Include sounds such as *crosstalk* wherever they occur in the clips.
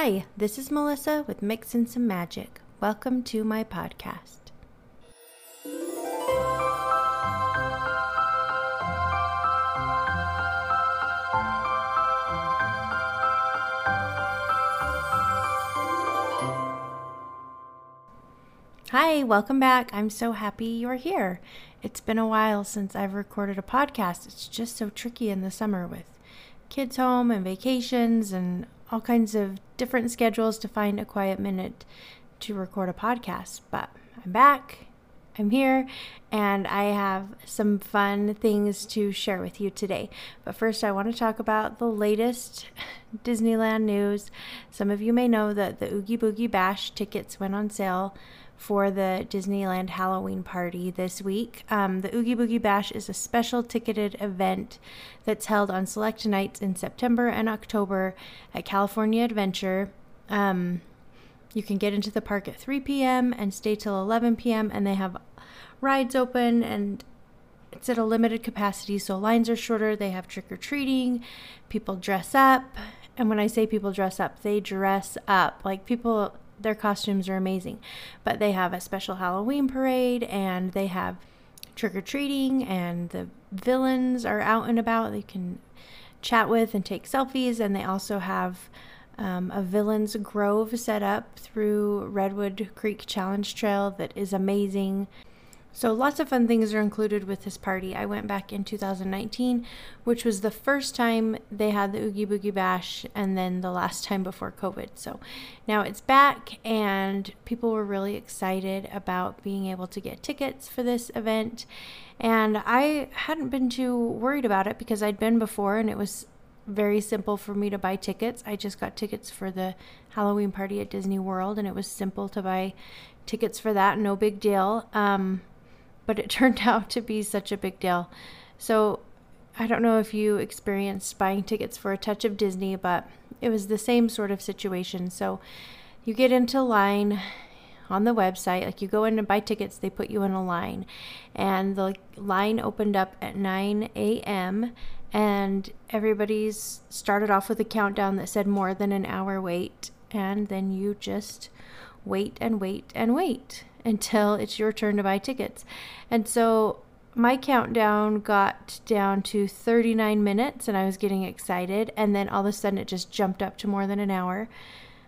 Hi, this is Melissa with Mixin' Some Magic. Welcome to my podcast. Hi, welcome back. I'm so happy you're here. It's been a while since I've recorded a podcast. It's just so tricky in the summer with kids home and vacations and all kinds of different schedules to find a quiet minute to record a podcast. But I'm back, I'm here, and I have some fun things to share with you today. But first, I want to talk about the latest *laughs* Disneyland news. Some of you may know that the Oogie Boogie Bash tickets went on sale for the Disneyland Halloween party this week. Um, the Oogie Boogie Bash is a special ticketed event that's held on select nights in September and October at California Adventure. Um, you can get into the park at 3 p.m. and stay till 11 p.m., and they have rides open and it's at a limited capacity, so lines are shorter. They have trick or treating, people dress up. And when I say people dress up, they dress up. Like people their costumes are amazing. But they have a special Halloween parade and they have trick or treating, and the villains are out and about. They can chat with and take selfies, and they also have um, a villains grove set up through Redwood Creek Challenge Trail that is amazing. So, lots of fun things are included with this party. I went back in 2019, which was the first time they had the Oogie Boogie Bash, and then the last time before COVID. So, now it's back, and people were really excited about being able to get tickets for this event. And I hadn't been too worried about it because I'd been before, and it was very simple for me to buy tickets. I just got tickets for the Halloween party at Disney World, and it was simple to buy tickets for that. No big deal. Um, but it *laughs* turned out to be such a big deal. So I don't know if you experienced buying tickets for a touch of Disney, but it was the same sort of situation. So you get into line on the website, like you go in and buy tickets, they put you in a line, and the line opened up at 9 a.m. and everybody's started off with a countdown that said more than an hour wait, and then you just wait and wait and wait until it's your turn to buy tickets. And so my countdown got down to 39 minutes and I was getting excited. And then all of a sudden it just jumped up to more than an hour.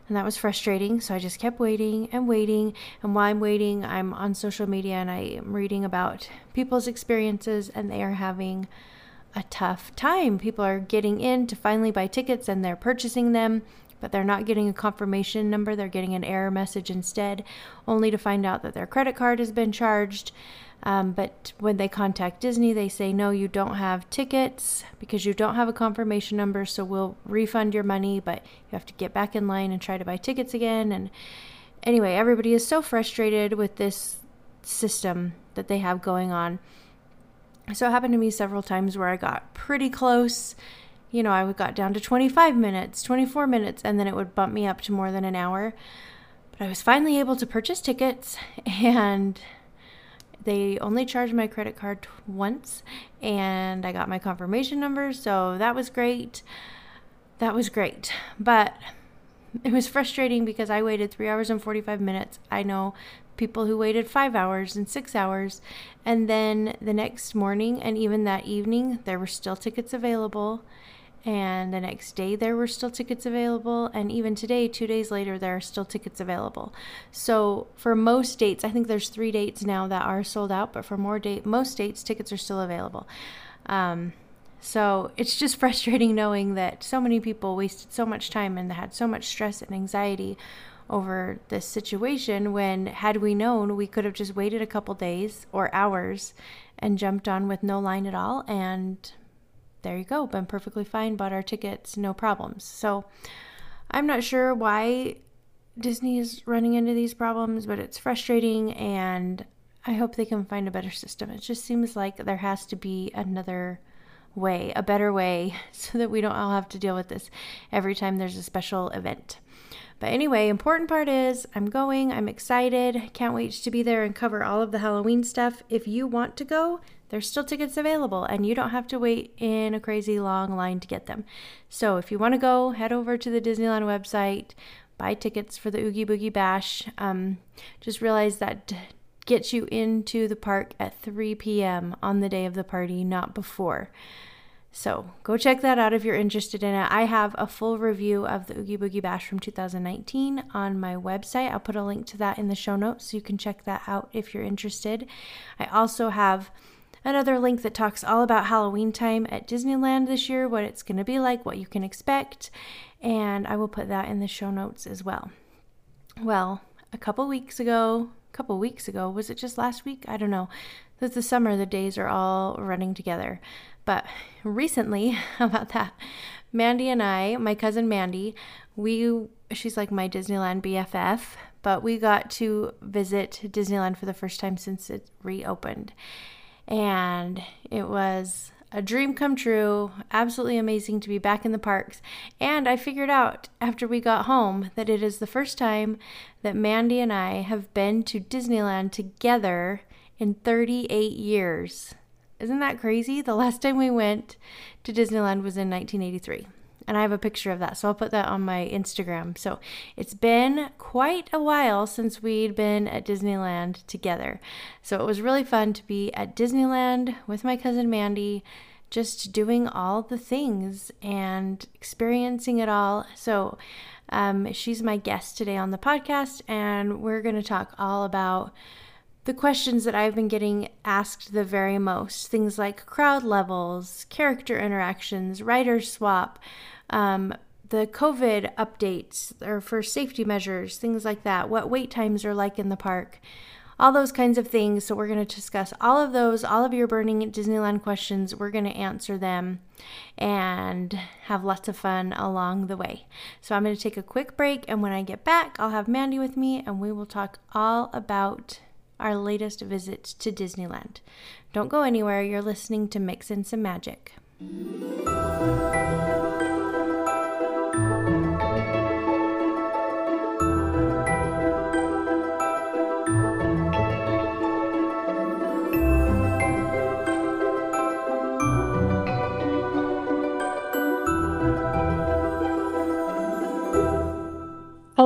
And that was frustrating. So I just kept waiting and waiting. And while I'm waiting, I'm on social media and I am reading about people's experiences and they are having a tough time. People are getting in to finally buy tickets and they're purchasing them but they're not getting a confirmation number. They're getting an error message instead, only to find out that their credit card has been charged. Um, but when they contact Disney, they say, no, you don't have tickets because you don't have a confirmation number, so we'll refund your money, but you have to get back in line and try to buy tickets again. And anyway, everybody is so frustrated with this system that they have going on. So it happened to me several times where I got pretty close you know, I would got down to 25 minutes, 24 minutes, and then it would bump me up to more than an hour. But I was finally able to purchase tickets, *laughs* and they only charged my credit card once, and I got my confirmation number, so that was great. That was great. But it was frustrating because I waited three hours and 45 minutes. I know people who waited five hours and six hours. And then the next morning and even that evening, there were still tickets available. And the next day, there were still tickets available. And even today, two days later, there are still tickets available. So for most dates, I think there's three dates now that are sold out, but for more date, most dates, tickets are still available. Um, so it's just *laughs* frustrating knowing that so many people wasted so much time and had so much stress and anxiety over this situation when had we known we could have just waited a couple days or hours and jumped on with no line at all and there you go, been perfectly fine, bought our tickets, no problems. So I'm not sure why Disney is running into these problems, but it's frustrating and I hope they can find a better system. It just seems like there has to be another way, a better way, *laughs* so that we don't all have to deal with this every time there's a special event. But anyway, important part is I'm going, I'm excited, can't wait to be there and cover all of the Halloween stuff. If you want to go, there's still tickets available and you don't have to wait in a crazy long line to get them. So if you want to go, head over to the Disneyland website, buy tickets for the Oogie Boogie Bash. Um, just realize that gets you into the park at 3 p.m. on the day of the party, not before. So go check that out if you're interested in it. I have a full review of the Oogie Boogie Bash from 2019 on my website. I'll put a link to that in the show notes so you can check that out if you're interested. I also have another link that talks all about Halloween time at Disneyland this year, what it's going to be like, what you can expect, and I will put that in the show notes as well. Well, a couple weeks ago, a couple weeks ago, was it just last week? I don't know. It's the summer, the days are all running together. But recently, *laughs* about that, Mandy and I, my cousin Mandy, we she's like my Disneyland BFF, but we got to visit Disneyland for the first time since it reopened. And it was a dream come true, absolutely amazing to be back in the parks. And I figured out after we got home that it is the first time that Mandy and I have been to Disneyland together in 38 years. Isn't that crazy? The last time we went to Disneyland was in 1983. And I have a picture of that, so I'll put that on my Instagram. So it's been quite a while since we'd been at Disneyland together. So it was really fun to be at Disneyland with my cousin Mandy, just doing all the things and experiencing it all. So um, she's my guest today on the podcast, and we're going to talk all about the questions that I've been getting asked the very most things like crowd levels, character interactions, rider swap, um, the COVID updates or for safety measures, things like that, what wait times are like in the park, all those kinds of things. So, we're going to discuss all of those, all of your burning Disneyland questions. We're going to answer them and have lots of fun along the way. So, I'm going to take a quick break, and when I get back, I'll have Mandy with me and we will talk all about our latest visit to Disneyland. Don't go anywhere, you're listening to Mix in Some Magic.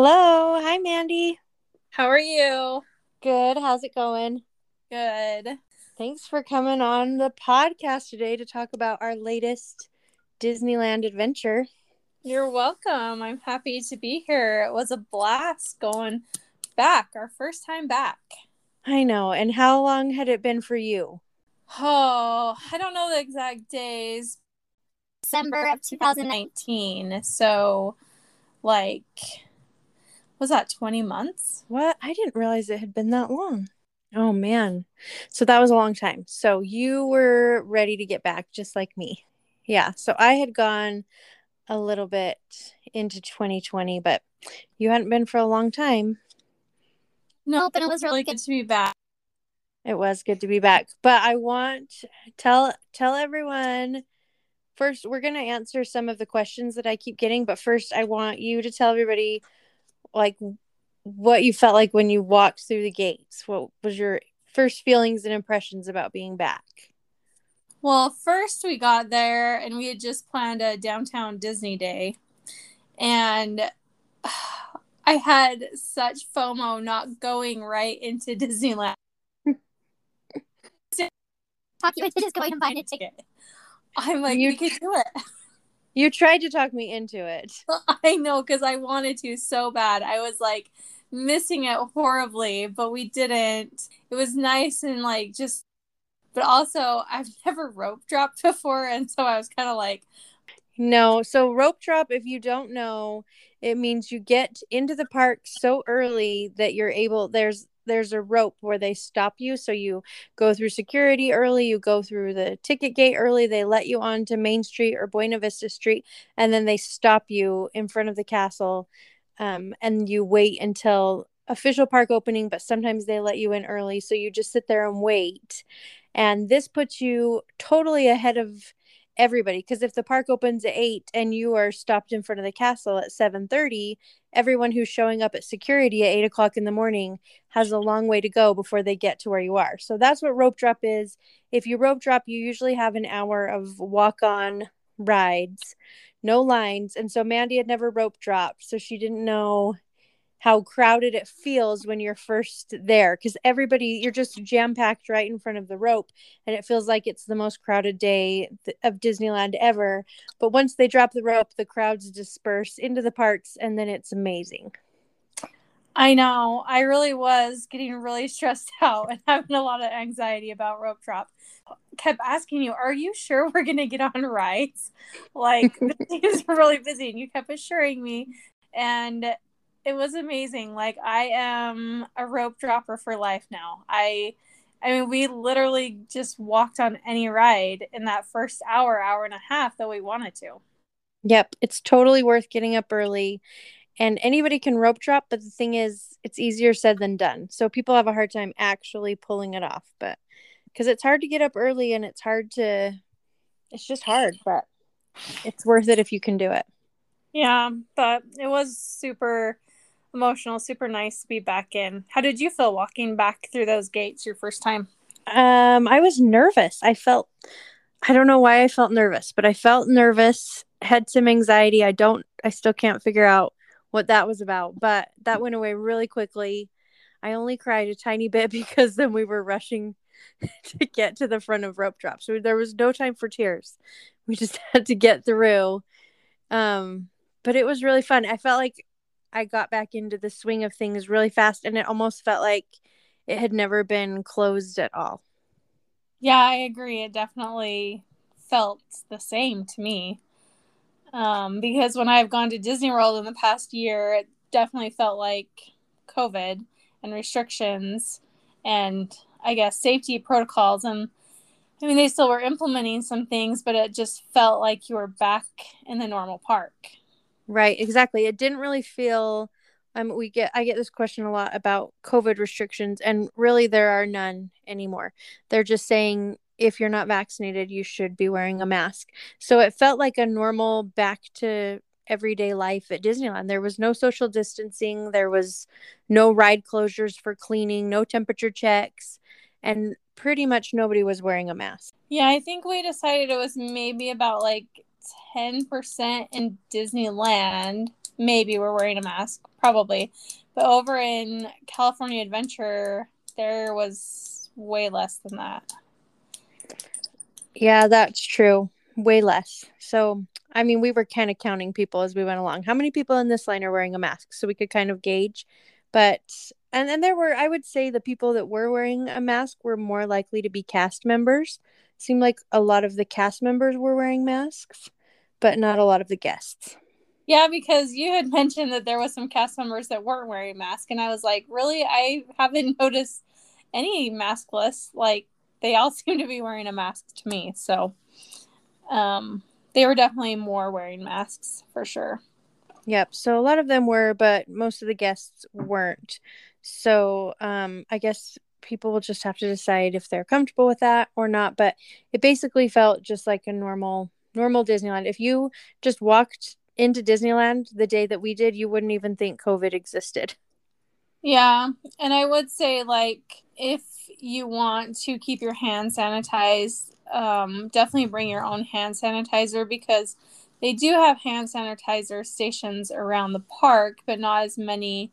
Hello. Hi, Mandy. How are you? Good. How's it going? Good. Thanks for coming on the podcast today to talk about our latest Disneyland adventure. You're welcome. I'm happy to be here. It was a blast going back, our first time back. I know. And how long had it been for you? Oh, I don't know the exact days. December of 2019. So, like, was that 20 months? What? I didn't realize it had been that long. Oh man. So that was a long time. So you were ready to get back just like me. Yeah. So I had gone a little bit into 2020, but you hadn't been for a long time. No, but it was really good to be back. It was good to be back. But I want tell tell everyone first we're going to answer some of the questions that I keep getting, but first I want you to tell everybody like what you felt like when you walked through the gates. What was your first feelings and impressions about being back? Well, first we got there and we had just planned a downtown Disney day. And *sighs* I had such FOMO not going right into Disneyland. *laughs* Talk you into just going and buying a ticket. I'm like, you, we could do it. You tried to talk me into it. *laughs* I know because I wanted to so bad. I was like missing it horribly, but we didn't. It was nice and like just, but also I've *laughs* never rope dropped before. And so I was kind of like, no. So rope drop, if you don't know, it means you get into the park so early that you're able, there's there's a rope where they stop you. So you go through security early you go through the ticket gate early they let you onto main street or buena vista street and then they stop you in front of the castle um, and you wait until official park opening but sometimes they let you in early. So you just sit there and wait. And this puts you totally ahead of everybody because if the park opens at 8 and you are stopped in front of the castle at 7.30 everyone who's showing up at security at 8 o'clock in the morning has a long way to go before they get to where you are. So that's what rope drop is. If you rope drop you usually have an hour of walk on rides no lines. And so mandy had never rope dropped so she didn't know how crowded it feels when you're first there because everybody you're just jam packed right in front of the rope and it feels like it's the most crowded day of Disneyland ever. But once they drop the rope the crowds disperse into the parks and then it's amazing. I know. I really was getting really *laughs* stressed out and having a lot of anxiety about rope drop. Kept asking you are you sure we're going to get on rides? Like *laughs* this is really busy and you kept assuring me. And it was amazing. Like I am a rope dropper for life now. I I mean we literally just walked on any ride in that first hour, hour and a half that we wanted to. Yep, it's totally worth getting up early. And anybody can rope drop, but the thing is it's easier said than done. So people have a hard time actually pulling it off, but cuz it's hard to get up early and it's hard to it's just hard, but it's worth it if you can do it. Yeah, but it was super emotional, super nice to be back in. How did you feel walking back through those gates your first time? Um, I was nervous. I felt I don't know why I felt nervous, but I felt nervous, had some anxiety. I don't I still can't figure out what that was about, but that went away really quickly. I only cried a tiny bit *laughs* because then we were rushing *laughs* to get to the front of rope drop. So there was no time for tears. We just *laughs* had to get through. Um, but it was really fun. I felt like I got back into the swing of things really fast and it almost felt like it had never been closed at all. Yeah, I agree. It definitely felt the same to me. Um, because when I've gone to Disney World in the past year, it definitely felt like COVID and restrictions and I guess safety protocols. And I mean, they still were implementing some things, but it just felt like you were back in the normal park. Right, exactly. It didn't really feel um we get I get this question a lot about COVID restrictions and really there are none anymore. They're just saying if you're not vaccinated, you should be wearing a mask. So it felt like a normal back to everyday life at Disneyland. There was no social distancing, there was no ride closures for cleaning, no temperature checks, and pretty much nobody was wearing a mask. Yeah, I think we decided it was maybe about like 10% in Disneyland. Maybe we're wearing a mask, probably. But over in California Adventure, there was way less than that. Yeah, that's true. Way less. So, I mean, we were kind of counting people as we went along. How many people in this line are wearing a mask? So we could kind of gauge. But, and then there were, I would say, the people that were wearing a mask were more likely to be cast members. Seemed like a lot of the cast members were wearing masks but not a lot of the guests. Yeah, because you had *laughs* mentioned that there was some cast members that weren't wearing masks, and I was like, really, I haven't *laughs* noticed any maskless. Like they all *laughs* seem to be wearing a mask to me. So, um, they were definitely more wearing masks for sure. Yep. So a lot of them were, but most of the guests weren't. So, um, I guess people will just have to decide if they're comfortable with that or not. But it basically felt just like a normal normal Disneyland. If you just walked into Disneyland the day that we did, you wouldn't even think COVID existed. Yeah. And I would say, like, if you want to keep your hands sanitized, um, definitely bring your own hand sanitizer because they do have hand sanitizer stations around the park, but not as many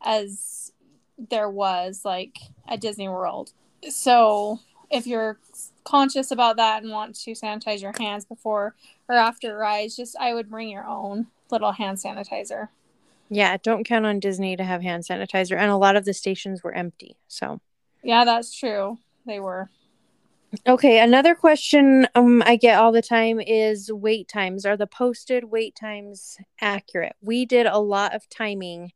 as there was, like, at Disney World. So if you're conscious about that and want to sanitize your hands before or after rides, just I would bring your own little hand sanitizer. Yeah, don't count on Disney to have hand sanitizer. And a lot of the stations were empty. So, yeah, that's true. They were. Okay, another question um, I get all the time is wait times. Are the posted wait times accurate? We did a lot of timing.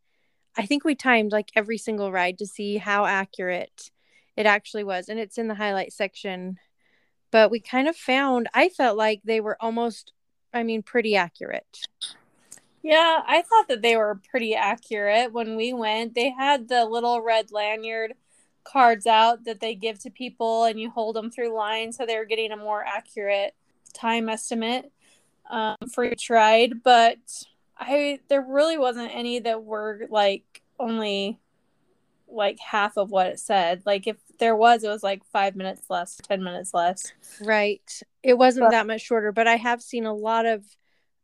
I think we timed like every single ride to see how accurate it actually was. And it's in the highlight section but we kind of found I felt like they were almost I mean pretty accurate. Yeah, I thought that they were pretty accurate when we went. They had the little red lanyard cards out that they give to people and you hold them through line. so they were getting a more accurate time estimate um, for each ride, but I there really wasn't any that were like only like half of what it said. Like if there was, it was like five minutes less, ten minutes less. Right. It wasn't But- that much shorter, but I have seen a lot of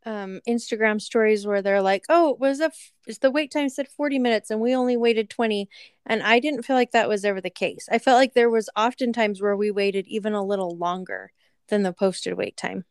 um, Instagram stories where they're like, "Oh, it was a f- is the wait time said forty minutes, and we only waited 20. And I didn't feel like that was ever the case. I felt like there was often times where we waited even a little longer than the posted wait time.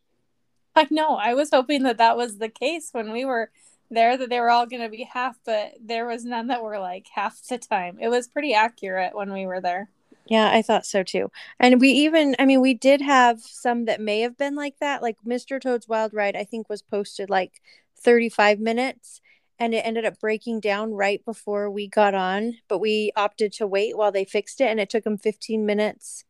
I know. I was hoping that that was the case when we were there, that they were all going to be half, but there was none that were like half the time. It was pretty accurate when we were there. Yeah, I thought so too. And we even, I mean, we did have some that may have been like that. Like Mr. Toad's Wild Ride, I think was posted like 35 minutes and it ended up breaking down right before we got on. But we opted to wait while they fixed it and it took them 15 minutes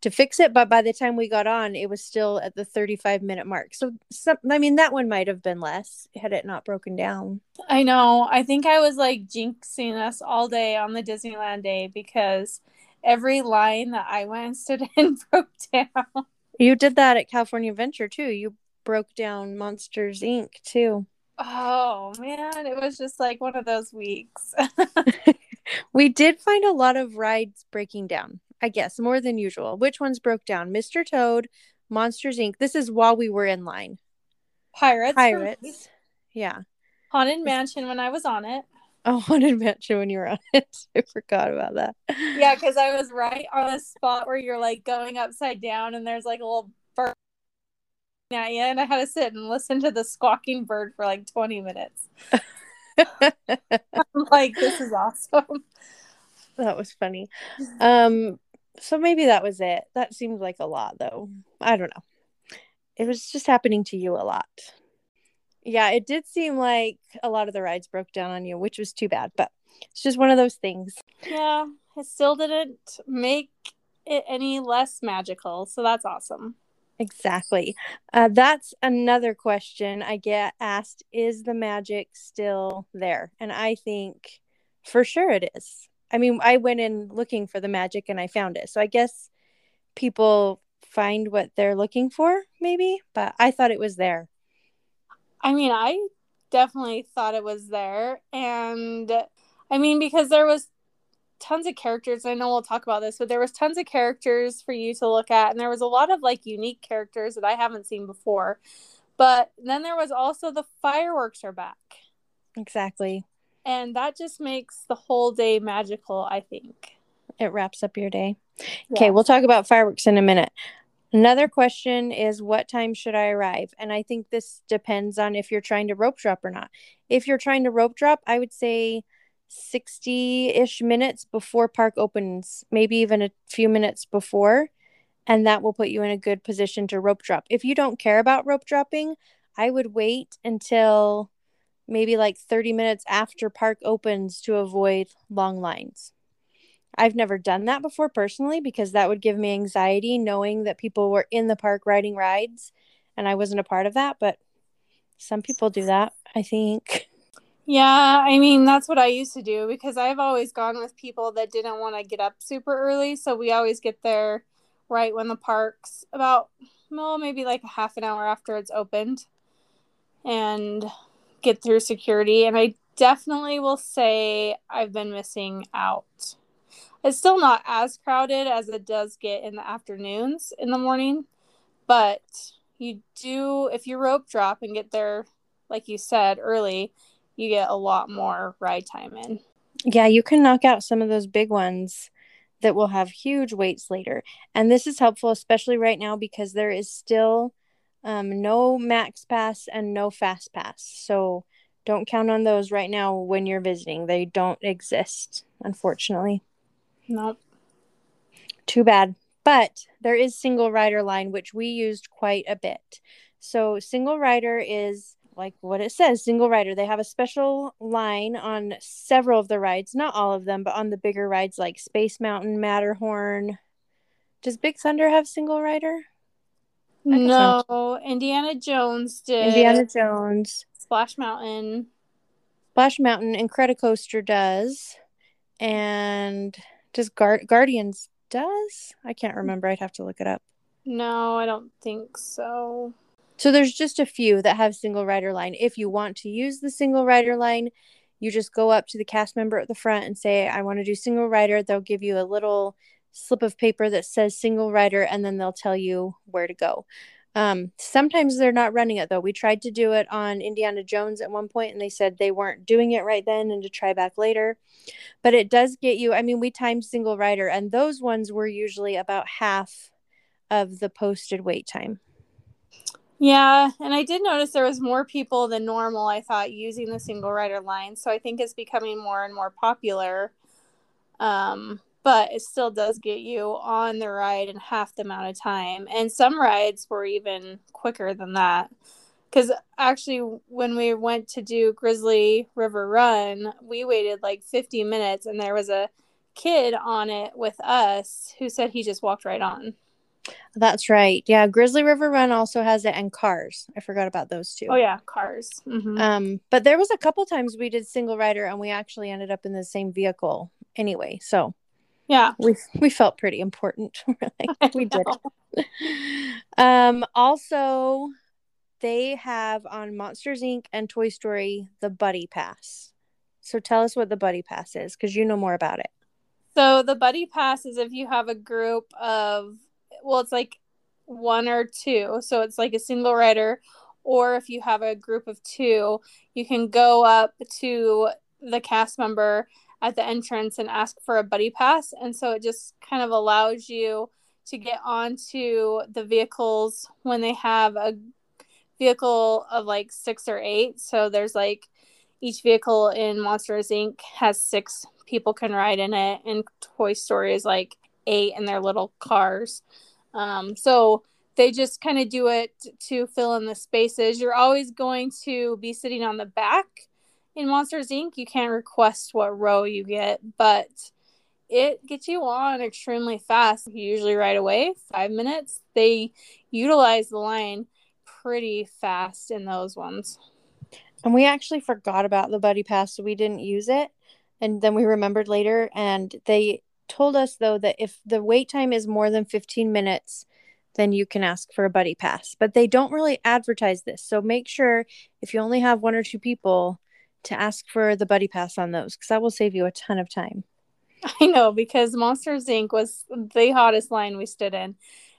to fix it. But by the time we got on, it was still at the 35 minute mark. So, some, I mean, that one might have been less had it not broken down. I know. I think I was like jinxing us all day on the Disneyland day because every line that I went *laughs* and stood in broke down. You did that at California Adventure too. You broke down Monsters Inc. too. Oh man, it was just like one of those weeks. *laughs* *laughs* We did find a lot of rides breaking down, I guess, more than usual. Which ones broke down? Mr. Toad, Monsters Inc. This is while we were in line. Pirates. Pirates. Yeah. Haunted Mansion when I was on it. Oh, *laughs* Haunted Mansion when you were on *laughs* it. I forgot about that. Yeah, *laughs* because I was right on a spot where you're like going upside down and there's like a little bird at you, and I had to sit and listen to the squawking bird for like 20 minutes. I'm like, this is awesome. that was funny. Um, so maybe that was it. That seems like a lot though. I don't know. It was just happening to you a lot. Yeah, it did seem like a lot of the rides broke down on you, which was too bad, but it's just one of those things. Yeah, it still didn't make it any less magical, so that's awesome. Exactly. Uh, that's another question I get asked Is the magic still there? And I think for sure it is. I mean, I went in looking for the magic and I found it. So I guess people find what they're looking for, maybe, but I thought it was there. I mean, I definitely thought it was there. And I mean, because there was tons of characters. I know we'll talk about this, but there was tons of characters for you to look at. And there was a lot of like unique characters that I haven't seen before. But then there was also the fireworks are back. Exactly. And that just makes the whole day magical, I think. It wraps up your day. Okay, we'll talk about fireworks in a minute. Another question is what time should I arrive? And I think this depends on if you're trying to rope drop or not. If you're trying to rope drop, I would say 60 ish minutes before park opens, maybe even a few minutes before. And that will put you in a good position to rope drop. If you don't care about rope dropping, I would wait until maybe like 30 minutes after park opens to avoid long lines. I've never done that before personally because that would give me anxiety knowing that people were in the park riding rides and I wasn't a part of that. But some people do that, I think. Yeah, I mean, that's what I used to do because I've always gone with people that didn't want to get up super early. So we always get there right when the park's about, well, maybe like a half an hour after it's opened and get through security. And I definitely will say I've been missing out. It's still not as crowded as it does get in the afternoons in the morning, but you do, if you rope drop and get there, like you said, early, you get a lot more ride time in. Yeah, you can knock out some of those big ones that will have huge waits later. And this is helpful, especially right now, because there is still um, no max pass and no fast pass. So don't count on those right now when you're visiting. They don't exist, unfortunately. Nope. Too bad. But there is single rider line, which we used quite a bit. So single rider is like what it says single rider. They have a special line on several of the rides, not all of them, but on the bigger rides like Space Mountain, Matterhorn. Does Big Thunder have single rider? No, Indiana Jones did. Indiana Jones, Splash Mountain. Splash Mountain, and Incredicoaster does. And does Guard- Guardians does? I can't remember. I'd have to look it up. No, I don't think so. So there's just a few that have single rider line. If you want to use the single rider line, you just go up to the cast member at the front and say, I want to do single rider. They'll give you a little slip of paper that says single rider, and then they'll tell you where to go. Um, sometimes they're not running it though. We tried to do it on Indiana Jones at one point and they said they weren't doing it right then and to try back later. But it does get you, I mean, we timed single rider and those ones were usually about half of the posted wait time. Yeah, and I did notice there was more people than normal, I thought, using the single rider line. So I think it's becoming more and more popular. Um, but it still does get you on the ride in half the amount of time. And some rides were even quicker than that. Because actually, when we went to do Grizzly River Run, we waited like 50 minutes, and there was a kid on it with us who said he just walked right on. That's right. Yeah, Grizzly River Run also has it, and Cars. I forgot about those two. Oh yeah, Cars. Mm-hmm. Um, but there was a couple times we did single rider, and we actually ended up in the same vehicle anyway. So yeah. We we felt pretty important. *laughs* like we did it. *laughs* Um also they have on Monsters Inc. and Toy Story the Buddy Pass. So tell us what the Buddy Pass is because you know more about it. So the Buddy Pass is if you have a group of well, it's like one or two. So it's like a single rider, or if you have a group of two, you can go up to the cast member at the entrance and ask for a buddy pass. And so it just kind of allows you to get onto the vehicles when they have a vehicle of like six or eight. So there's like each vehicle in Monsters Inc. has six people can ride in it, and Toy Story is like eight in their little cars. Um, so they just kind of do it to fill in the spaces. You're always going to be sitting on the back in Monsters Inc., you can't request what row you get, but it gets you on extremely fast. Usually right away, five minutes. They utilize the line pretty fast in those ones. And we actually forgot about the buddy pass, so we didn't use it. And then we remembered later, and they told us though that if the wait time is more than 15 minutes, then you can ask for a buddy pass. But they don't really advertise this. So make sure if you only have one or two people to ask for the buddy pass on those because that will save you a ton of time. *laughs* I know because Monsters Inc. was the hottest line we stood in.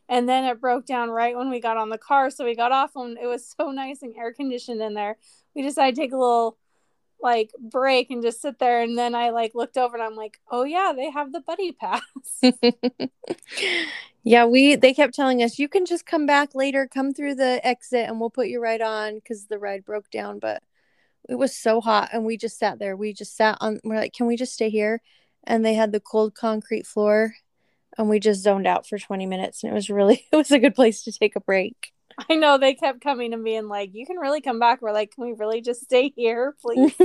And then it broke down right when we got on the car. So we got off and it was so nice and air conditioned in there. We decided to take a little like break and just sit there. And then I like looked over and I'm like, oh yeah, they have the buddy pass. *laughs* yeah, we they kept telling us you can just come back later, come through the exit and we'll put you right on because the ride broke down. But it was so hot and we just sat there. We just sat on we're like can we just stay here? And they had the cold concrete floor and we just zoned out for 20 minutes and it was really *laughs* it was a good place to take a break. I know they kept coming and being like you can really come back. We're like can we really just stay here please? *laughs*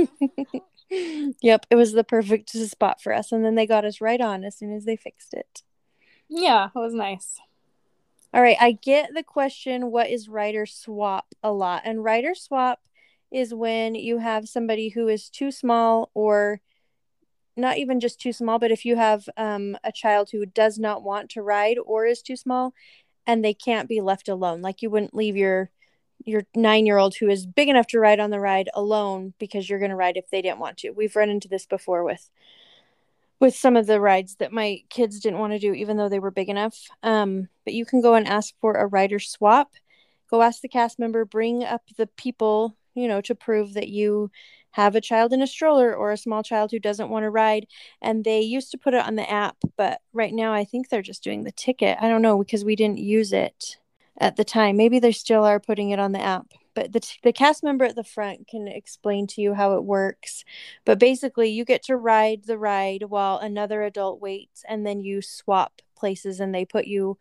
Yep it was the perfect spot for us and then they got us right on as soon as they fixed it. Yeah it was nice. All right i get the question what is rider swap a lot? And rider swap is when you have somebody who is too small or not even just too small, but if you have um, a child who does not want to ride or is too small and they can't be left alone, like you wouldn't leave your your nine year old who is big enough to ride on the ride alone because you're going to ride if they didn't want to. We've run into this before with with some of the rides that my kids didn't want to do even though they were big enough. Um, but you can go and ask for a rider swap. Go ask the cast member, bring up the people you know, to prove that you have a child in a stroller or a small child who doesn't want to ride. And they used to put it on the app, but right now I think they're just doing the ticket. I don't know because we didn't use it at the time. Maybe they still are putting it on the app. But the, the cast member at the front can explain to you how it works. But basically, you get to ride the ride while another adult waits, and then you swap places and they put you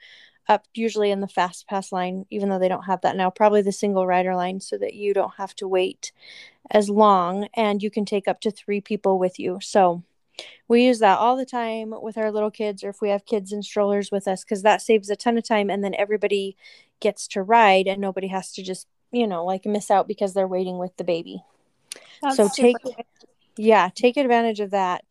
up usually in the fast pass line even though they don't have that now probably the single rider line so that you don't have to wait as long and you can take up to three people with you. So we use that all the time with our little kids or if we have kids in strollers with us because that saves a ton of time and then everybody gets to ride and nobody has to just you know like miss out because they're waiting with the baby. That's so take Yeah, take advantage of that.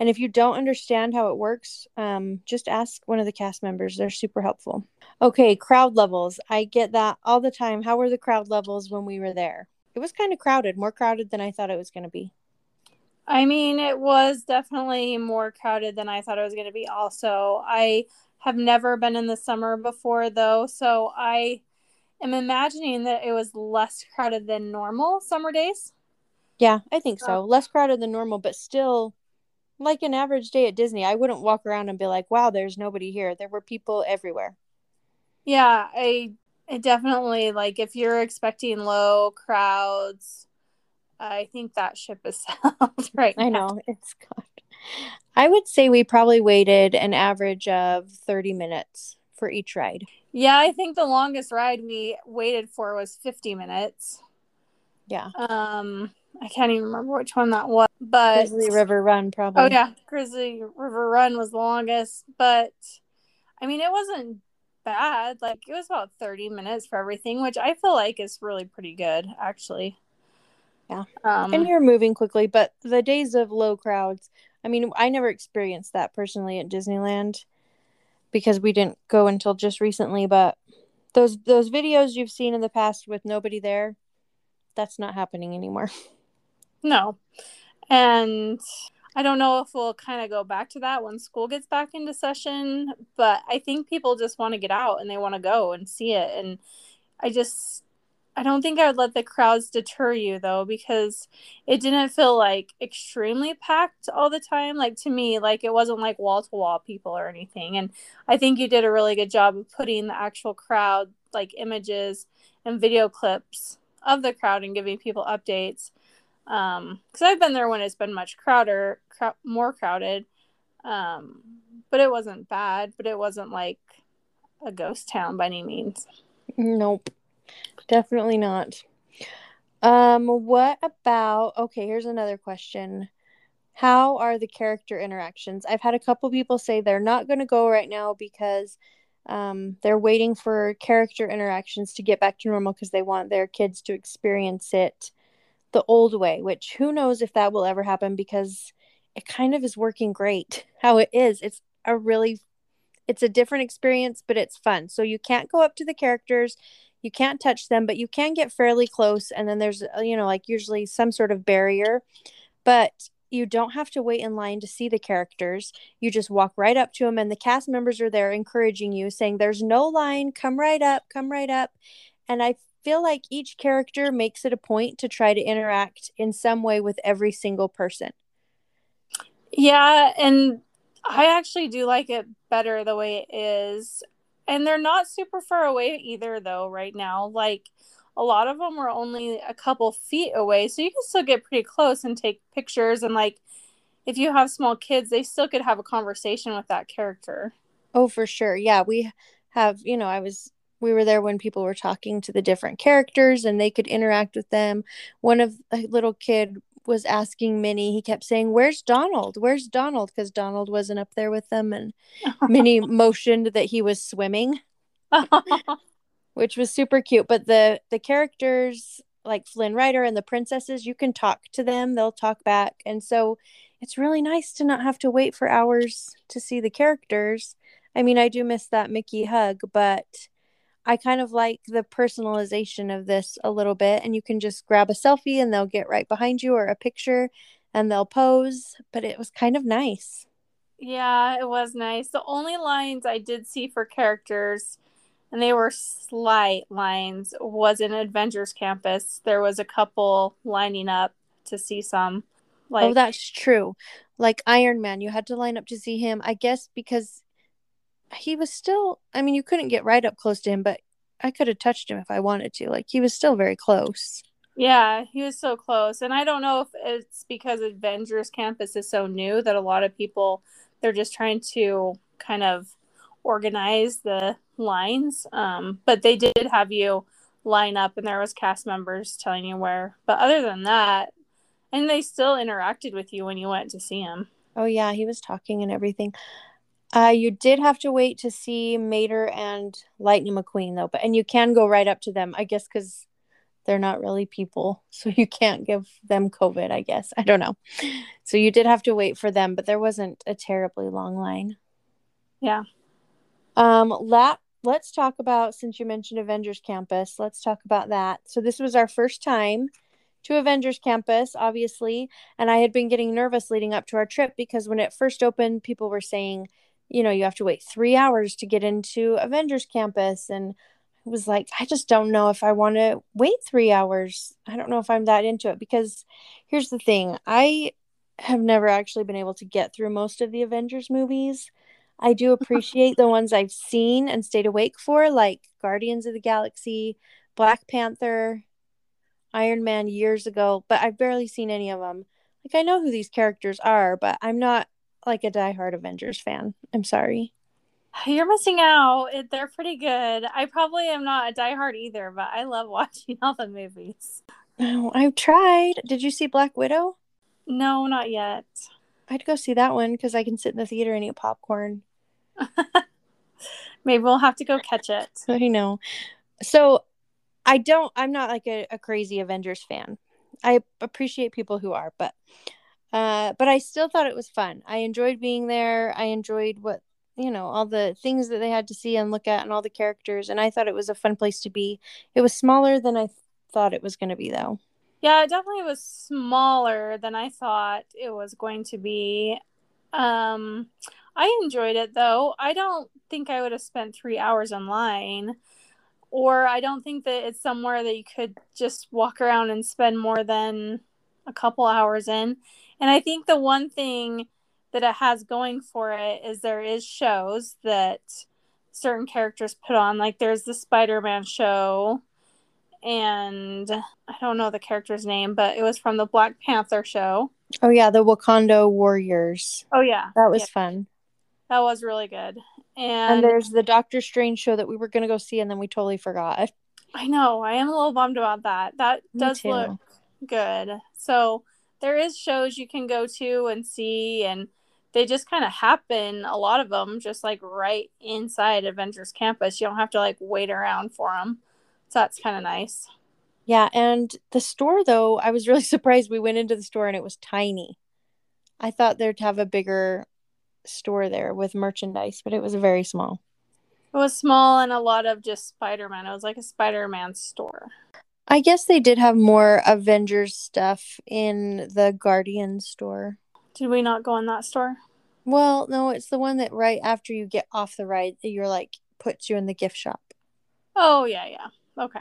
And if you don't understand how it works, um, just ask one of the cast members. They're super helpful. Okay, crowd levels. I get that all the time. How were the crowd levels when we were there? It was kind of crowded, more crowded than I thought it was going to be. I mean, it was definitely more crowded than I thought it was going to be, also. I have never been in the summer before, though, so I am imagining that it was less crowded than normal summer days. Yeah, I think so. Less crowded than normal, but still like an average day at Disney. I wouldn't walk around and be like, wow, there's nobody here. There were people everywhere. Yeah, I, I definitely like if you're expecting low crowds, I think that ship is *laughs* sailed right I know. It's gone. I would say we probably waited an average of 30 minutes for each ride. Yeah, I think the longest ride we waited for was 50 minutes. Yeah. Um I can't even remember which one that was, but Grizzly River Run probably. Oh yeah, Grizzly River Run was the longest, but I mean it wasn't bad. Like it was about 30 minutes for everything, which I feel like is really pretty good actually. Yeah. Um, and you're moving quickly, but the days of low crowds, I mean, I never experienced that personally at Disneyland because we didn't go until just recently, but those those videos you've seen in the past with nobody there, that's not happening anymore. *laughs* No. And I don't know if we'll kind of go back to that when school gets back into session, but I think people just want to get out and they want to go and see it. And I just, I don't think I would let the crowds deter you though, because it didn't feel like extremely packed all the time. Like to me, like it wasn't like wall to wall people or anything. And I think you did a really good job of putting the actual crowd, like images and video clips of the crowd and giving people updates um because i've been there when it's been much crowder cr- more crowded. Um but it wasn't bad but it wasn't like a ghost town by any means. Nope. Definitely not. Um what about okay here's another question. How are the character interactions? I've had a couple people say they're not going to go right now because um, they're waiting for character interactions to get back to normal because they want their kids to experience it the old way, which who knows if that will ever happen because it kind of is working great *laughs* how it is. It's a really it's a different experience, but it's fun. So you can't go up to the characters, you can't touch them, but you can get fairly close and then there's uh, you know like usually some sort of barrier, but you don't have to wait in line to see the characters. You just walk right up to them, and the cast members are there encouraging you, saying, There's no line, come right up, come right up. And I feel like each character makes it a point to try to interact in some way with every single person. Yeah, and I actually do like it better the way it is. And they're not super far away either, though, right now. Like, a lot of them are only a couple feet away. So you can still get pretty close and take pictures. And, like, if you have small kids, they still could have a conversation with that character. Oh, for sure. Yeah. We have, you know, I was we were there when people were talking to the different characters and they could interact with them. One of a little kid was asking Minnie, he kept saying, Where's Donald? Where's Donald? Because Donald wasn't up there with them. And *laughs* Minnie motioned that he was swimming, *laughs* which was super cute. But the, the characters like Flynn Rider and the princesses, you can talk to them, they'll talk back. And so it's really nice to not have to wait for hours to see the characters. I mean, I do miss that Mickey hug, but I kind of like the personalization of this a little bit, and you can just grab a selfie and they'll get right behind you or a picture and they'll pose. But it was kind of nice. Yeah, it was nice. The only lines I did see for characters, and they were slight lines, was in Avengers Campus. There was a couple lining up to see some. Oh, like, oh, that's true. Like Iron Man, you had to line up to see him. I guess because he was still I mean you couldn't get right up close to him, but I could have touched him if I wanted to. Like he was still very close. Yeah, he was so close. And I don't know if it's because Avengers Campus is so new that a lot of people they're just trying to kind of organize the lines. Um, but they did have you line up and there was cast members telling you where. But other than that, and they still interacted with you when you went to see him. Oh yeah, he was talking and everything. Uh, you did have to wait to see Mater and Lightning McQueen though, but and you can go right up to them, I guess, because they're not really people. *laughs* So you can't give them COVID, I guess. I don't know. So you did have to wait for them, but there wasn't a terribly long line. Yeah. Um, la- let's talk about since you mentioned Avengers Campus, let's talk about that. So this was our first time to Avengers Campus, obviously, and I had been getting nervous leading up to our trip because when it first opened, people were saying, you know, you have to wait 3 hours to get into Avengers Campus and I was like, I just don't know if I want to wait 3 hours. I don't know if I'm that into it because here's the thing. I have never actually been able to get through most of the Avengers movies. I do *laughs* appreciate the ones I've seen and stayed awake for, like Guardians of the Galaxy, Black Panther, Iron Man years ago, but I've barely seen any of them. Like, I know who these characters are, but I'm not like a diehard Avengers fan. I'm sorry. You're missing out. They're pretty good. I probably am not a diehard either, but I love *laughs* watching all the movies. Oh, I've tried. Did you see Black Widow? No, not yet. I'd go see that one because I can sit in the theater and eat popcorn. *laughs* Maybe we'll have to go catch it. *laughs* I know. So I don't, I'm not like a, a crazy Avengers fan. I appreciate people who are, but uh, but I still thought it was fun. I enjoyed being there. I enjoyed what you know all the things that they had to see and look at, and all the characters. And I thought it was a fun place to be. It was smaller than I th- thought it was going to be, though. Yeah, it definitely was smaller than I thought it was going to be. Um, I enjoyed it though. I don't think I would have spent three hours online, or I don't think that it's somewhere that you could just walk around and spend more than a couple hours in. And I think the one thing that it has going for it is there is shows that certain characters put on. Like there's the Spider Man show, and I don't know the character's name, but it was from the Black Panther show. Oh yeah, the Wakanda Warriors. Oh yeah, that was yeah. fun. That was really good. And, and there's the Doctor Strange show that we were gonna go see, and then we totally forgot. I know. I am a little bummed about that. That Me does too. look good. So there is shows you can go to and see, and they just kind of happen. A lot of them just like right inside Avengers Campus. You don't have to like wait around for them. So that's kind of nice. Yeah, and the store though, I was *laughs* really surprised. We went into the store and it was tiny. I thought they'd have a bigger store there with merchandise, but it was very small. It was small and a lot of just Spider Man. It was like a Spider Man store. I guess they did have more Avengers stuff in the Guardian store. Did we not go in that store? Well, no, it's the one that right after you get off the ride, you're like puts you in the gift shop. Oh yeah, yeah. Okay.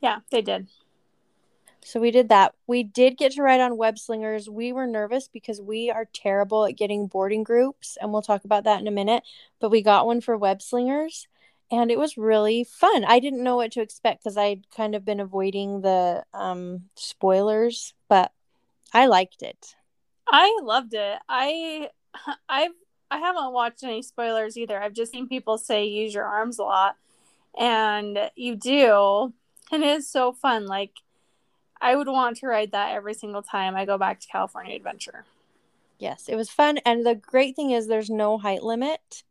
Yeah, they did. So we did that. We did get to ride on web slingers. We were nervous because we are terrible at getting boarding groups, and we'll talk about that in a minute. But we got one for web slingers, and it was really fun. I didn't know what to expect because I'd kind of been avoiding the um, spoilers, but I liked it. I loved it. I *sighs* I've I haven't watched any spoilers either. I've just seen people say use your arms a lot, and you do, and it is so fun. Like I would want to ride that every single time I go back to California Adventure. Yes, it was fun. And the great thing is there's no height limit,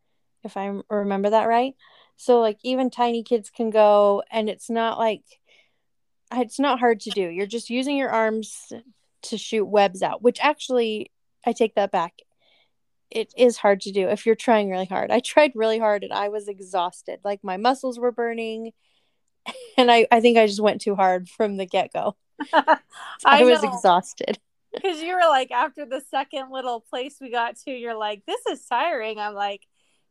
if I remember that right. So, like, even tiny kids can go, and it's not like it's not hard to do. You're just using your arms to shoot webs out, which actually, I take that back. It is hard to do if you're trying really hard. I tried really hard and I was exhausted. Like, my muscles were burning, *laughs* and I, I think I just went too hard from the get go. *laughs* I, I was exhausted. *laughs* Because you were like, after the second little place we got to, you're like, this is tiring. I'm like,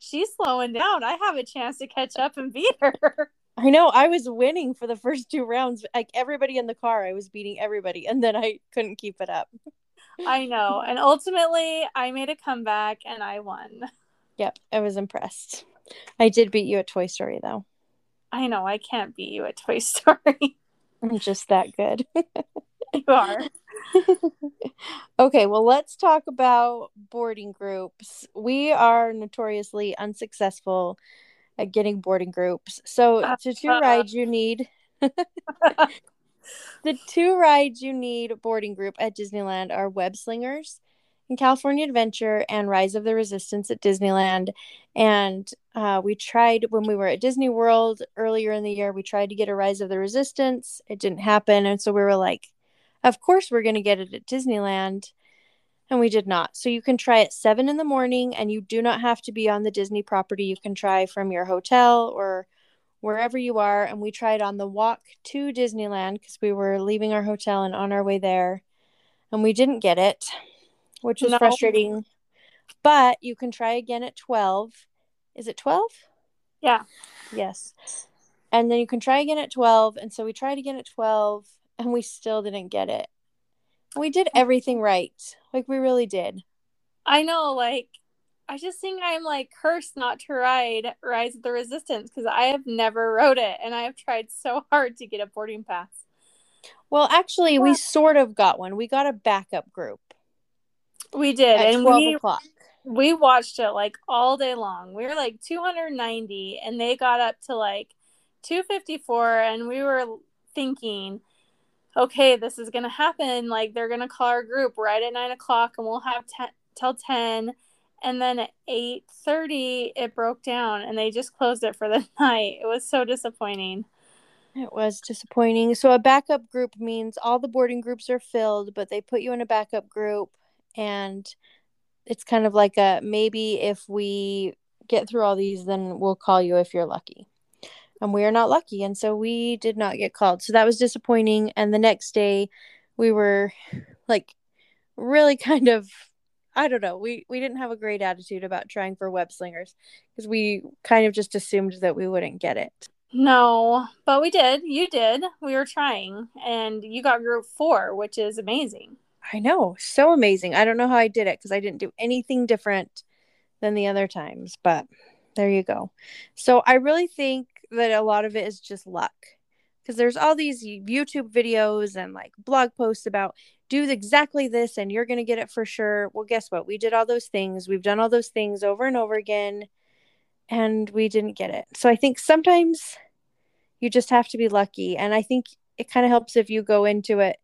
she's slowing down. I have a chance to catch up and beat her. *laughs* I know. I was winning for the first two rounds. Like everybody in the car, I was beating everybody. And then I couldn't keep it up. *laughs* I know. And ultimately, I made a comeback and I won. Yep. I was impressed. I did beat you at Toy Story, though. I know. I can't beat you at Toy *laughs* Story. I'm just that good. you are. *laughs* okay, well, let's talk about boarding groups. We are notoriously unsuccessful at getting boarding groups. So, to two uh, rides, you need *laughs* *laughs* the two rides you need boarding group at Disneyland are web slingers. and California Adventure and Rise of the Resistance at Disneyland. And uh, we tried when we were at Disney World earlier in the year, we tried to get a Rise of the Resistance. It didn't happen. And so we were like, of course, we're going to get it at Disneyland. And we did not. So you can try at seven in the morning, and you do not have to be on the Disney property. You can try from your hotel or wherever you are. And we tried on the walk to Disneyland because we were leaving our hotel and on our way there. And we didn't get it, which was no. frustrating. But you can try again at 12. Is it 12? Yeah. Yes. And then you can try again at 12. And so we tried again at 12 and we still didn't get it. We did mm. everything right. Like we really did. I know, like I just think I'm like cursed not to ride Rise of the Resistance because I have never rode it and I have tried so hard to get a boarding pass. Well, actually, we sort of got one. We got a backup group. We did, and we o'clock. we watched it like all day long. We were like 290, and they got up to like 254, and we were thinking, okay, this is gonna happen. Like they're gonna call our group right at nine o'clock, and we'll have ten till ten. And then at 8.30 it broke down and they just closed it for the *laughs* night. It was so disappointing. It was disappointing. So a backup group means all the boarding groups are filled but they put you in a backup group and it's kind of like a maybe if we get through all these then we'll call you if you're lucky and we are not lucky and so we did not get called so that was disappointing and the next day we were like really *laughs* kind of I don't know. We we didn't have a great attitude about trying for web slingers because we kind of just assumed that we wouldn't get it. No, but we did. You did. We were trying, and you got group four, which is amazing. I know, so amazing. I don't know how I did it because I didn't do anything different than the other times, but there you go. So I really think that a lot of it is just luck because there's all these YouTube videos and like blog posts about do exactly this and you're going to get it for sure. Well, guess what? We did all those things. We've done all those things over and over again and we didn't get it. So I think sometimes you just have to be lucky. And I think it kind of helps if you go into it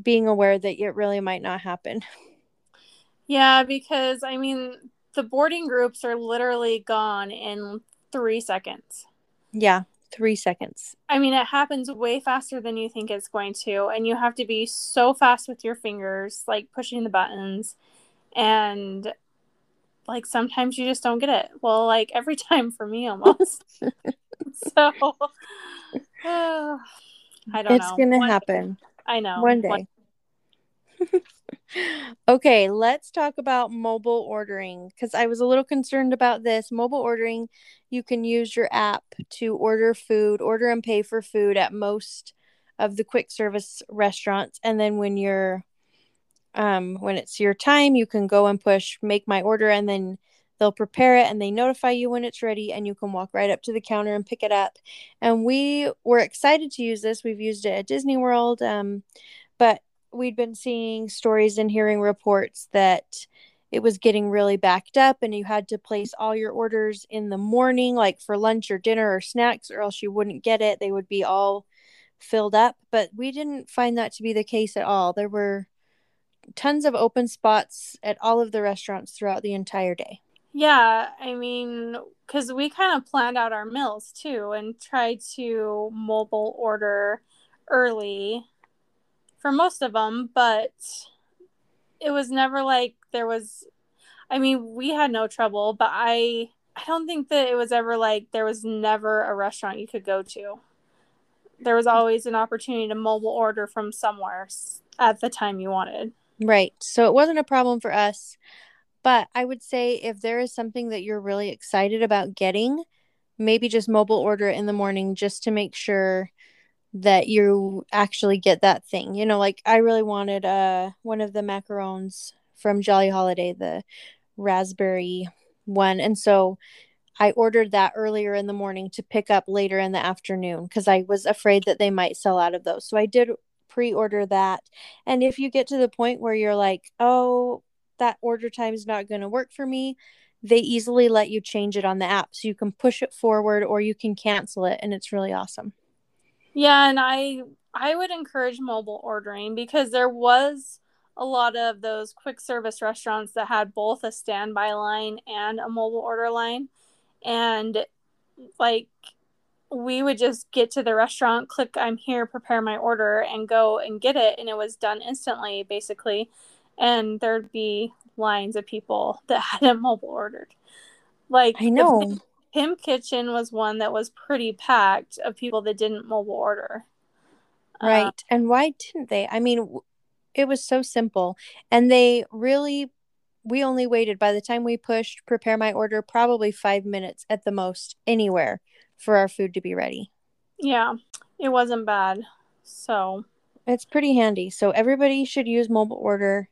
being aware that it really might not happen. *laughs* Yeah, because I mean, the boarding groups are literally gone in three seconds. Yeah three seconds. I mean, it happens way faster than you think it's going to, and you have to be so fast with your fingers, like pushing the buttons, and like sometimes you just don't get it. Well, like every *laughs* time for me almost. *laughs* so *sighs* uh, I don't it's know. It's gonna One happen. Day. I know. One day. One- *laughs* okay, let's talk about mobile ordering because I was a little concerned about this. Mobile ordering, you can use your app to order food, order and pay for food at most of the quick service restaurants. And then when you're um when it's your time, you can go and push make my order and then they'll prepare it and they notify you when it's ready and you can walk right up to the counter and pick it up. And we were excited to use this. We've used it at Disney World. Um, but we'd been seeing stories and hearing reports that it was getting really backed up and you had to place all your orders in the morning like for lunch or dinner or snacks or else you wouldn't get it. They would be all filled up. But we didn't find that to be the case at all. There were tons of open spots at all of the restaurants throughout the entire day. Yeah i mean because we kind of planned out our meals too and tried to mobile order early for most of them, but it was never like there was I mean, we had no trouble, but I I don't think that it was ever like there was never a restaurant you could go to. There was always an opportunity to mobile order from somewhere at the time you wanted. Right. So it wasn't a problem for us. But I would say if there is something that you're really excited about getting, maybe just mobile order it in the morning just to make sure that you actually get that thing. You know, like I really wanted uh one of the macarons from Jolly Holiday, the raspberry one. And so I ordered that earlier in the morning to pick up later in the afternoon because I was afraid that they might sell out of those. So I did pre order that. And if you get to the point where you're like, oh, that order time is not going to work for me, they easily let you change it on the app. So you can push it forward or you can cancel it. And it's really awesome. Yeah, and I I would encourage mobile ordering because there was a lot of those quick service restaurants that had both a standby line and a mobile order line. And like we would just get to the restaurant, click I'm here, prepare my order, and go and get it. And it was done instantly, basically. And there'd be lines of people *laughs* that hadn't mobile ordered. Like I know. Pym Kitchen was one that was pretty packed of people that didn't mobile order. Right. Uh, and why didn't they? I mean, it was so simple. And they really, we only waited by the time we pushed prepare my order, probably five minutes at the most anywhere for our food to be ready. Yeah, it wasn't bad. So it's pretty handy. So everybody should use mobile order.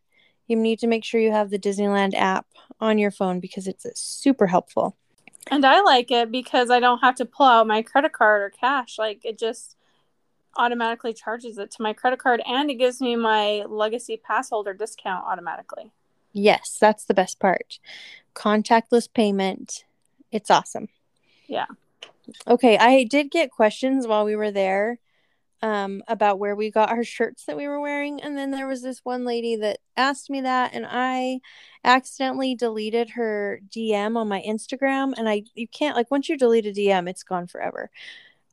You need to make sure you have the Disneyland app on your phone because it's super helpful. And I like it because I don't have to pull out my credit card or cash. Like it just automatically charges it to my credit card and it gives me my legacy pass holder discount automatically. Yes, that's the best part. Contactless payment. It's awesome. Yeah. Okay, I did get questions while we were there um, about where we got our shirts that we were wearing. And then there was this one lady that asked me that, and I accidentally deleted her DM on my Instagram. And I, you can't, like, once you delete a DM, it's gone forever,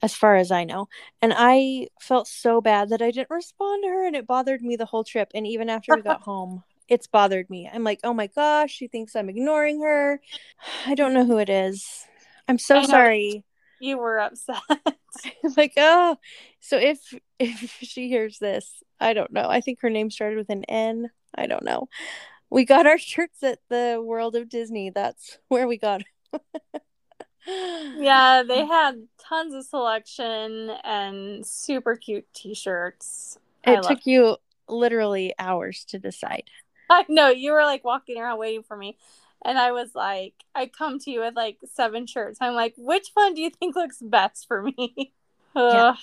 as far as I know. And I felt so bad that I didn't respond to her, and it bothered me the whole trip. And even after we got *laughs* home, it's bothered me. I'm like, oh my gosh, she thinks I'm ignoring her. *sighs* I don't know who it is. I'm so sorry you were upset. *laughs* like, oh, so if *laughs* if she hears this, I don't know. I think her name started with an N. I don't know. We got our shirts at the World of Disney. That's where we got. *laughs* yeah, they had tons of selection and super cute T-shirts. It took you literally hours to decide. I know you were like walking around waiting for me. And I was like, I come to you with like seven shirts. I'm like, which one do you think looks best for me? *laughs* yeah.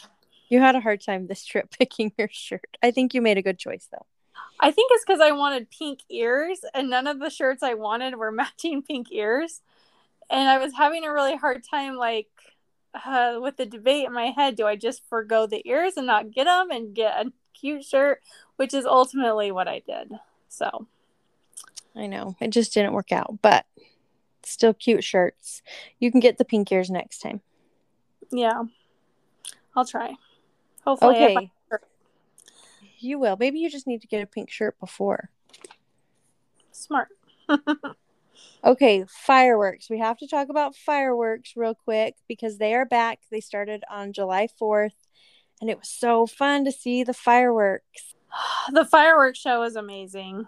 You had a hard time this trip *laughs* picking your shirt. I think you made a good choice though. I think it's because I wanted pink ears, and none of the shirts I wanted were *laughs* matching pink ears. And I was having a really hard time, like, uh, with the debate in my head do I just forego the ears and not get them and get a cute shirt, which is ultimately what I did. So I know. It just didn't work out, but still cute shirts. You can get the pink ears next time. Yeah. I'll try. Hopefully. Okay. You will. Maybe you just need to get a pink shirt before. Smart. *laughs* okay, fireworks. We have to talk about fireworks real quick because they are back. They started on July 4th and it was so fun to see the fireworks. *sighs* the fireworks show was amazing.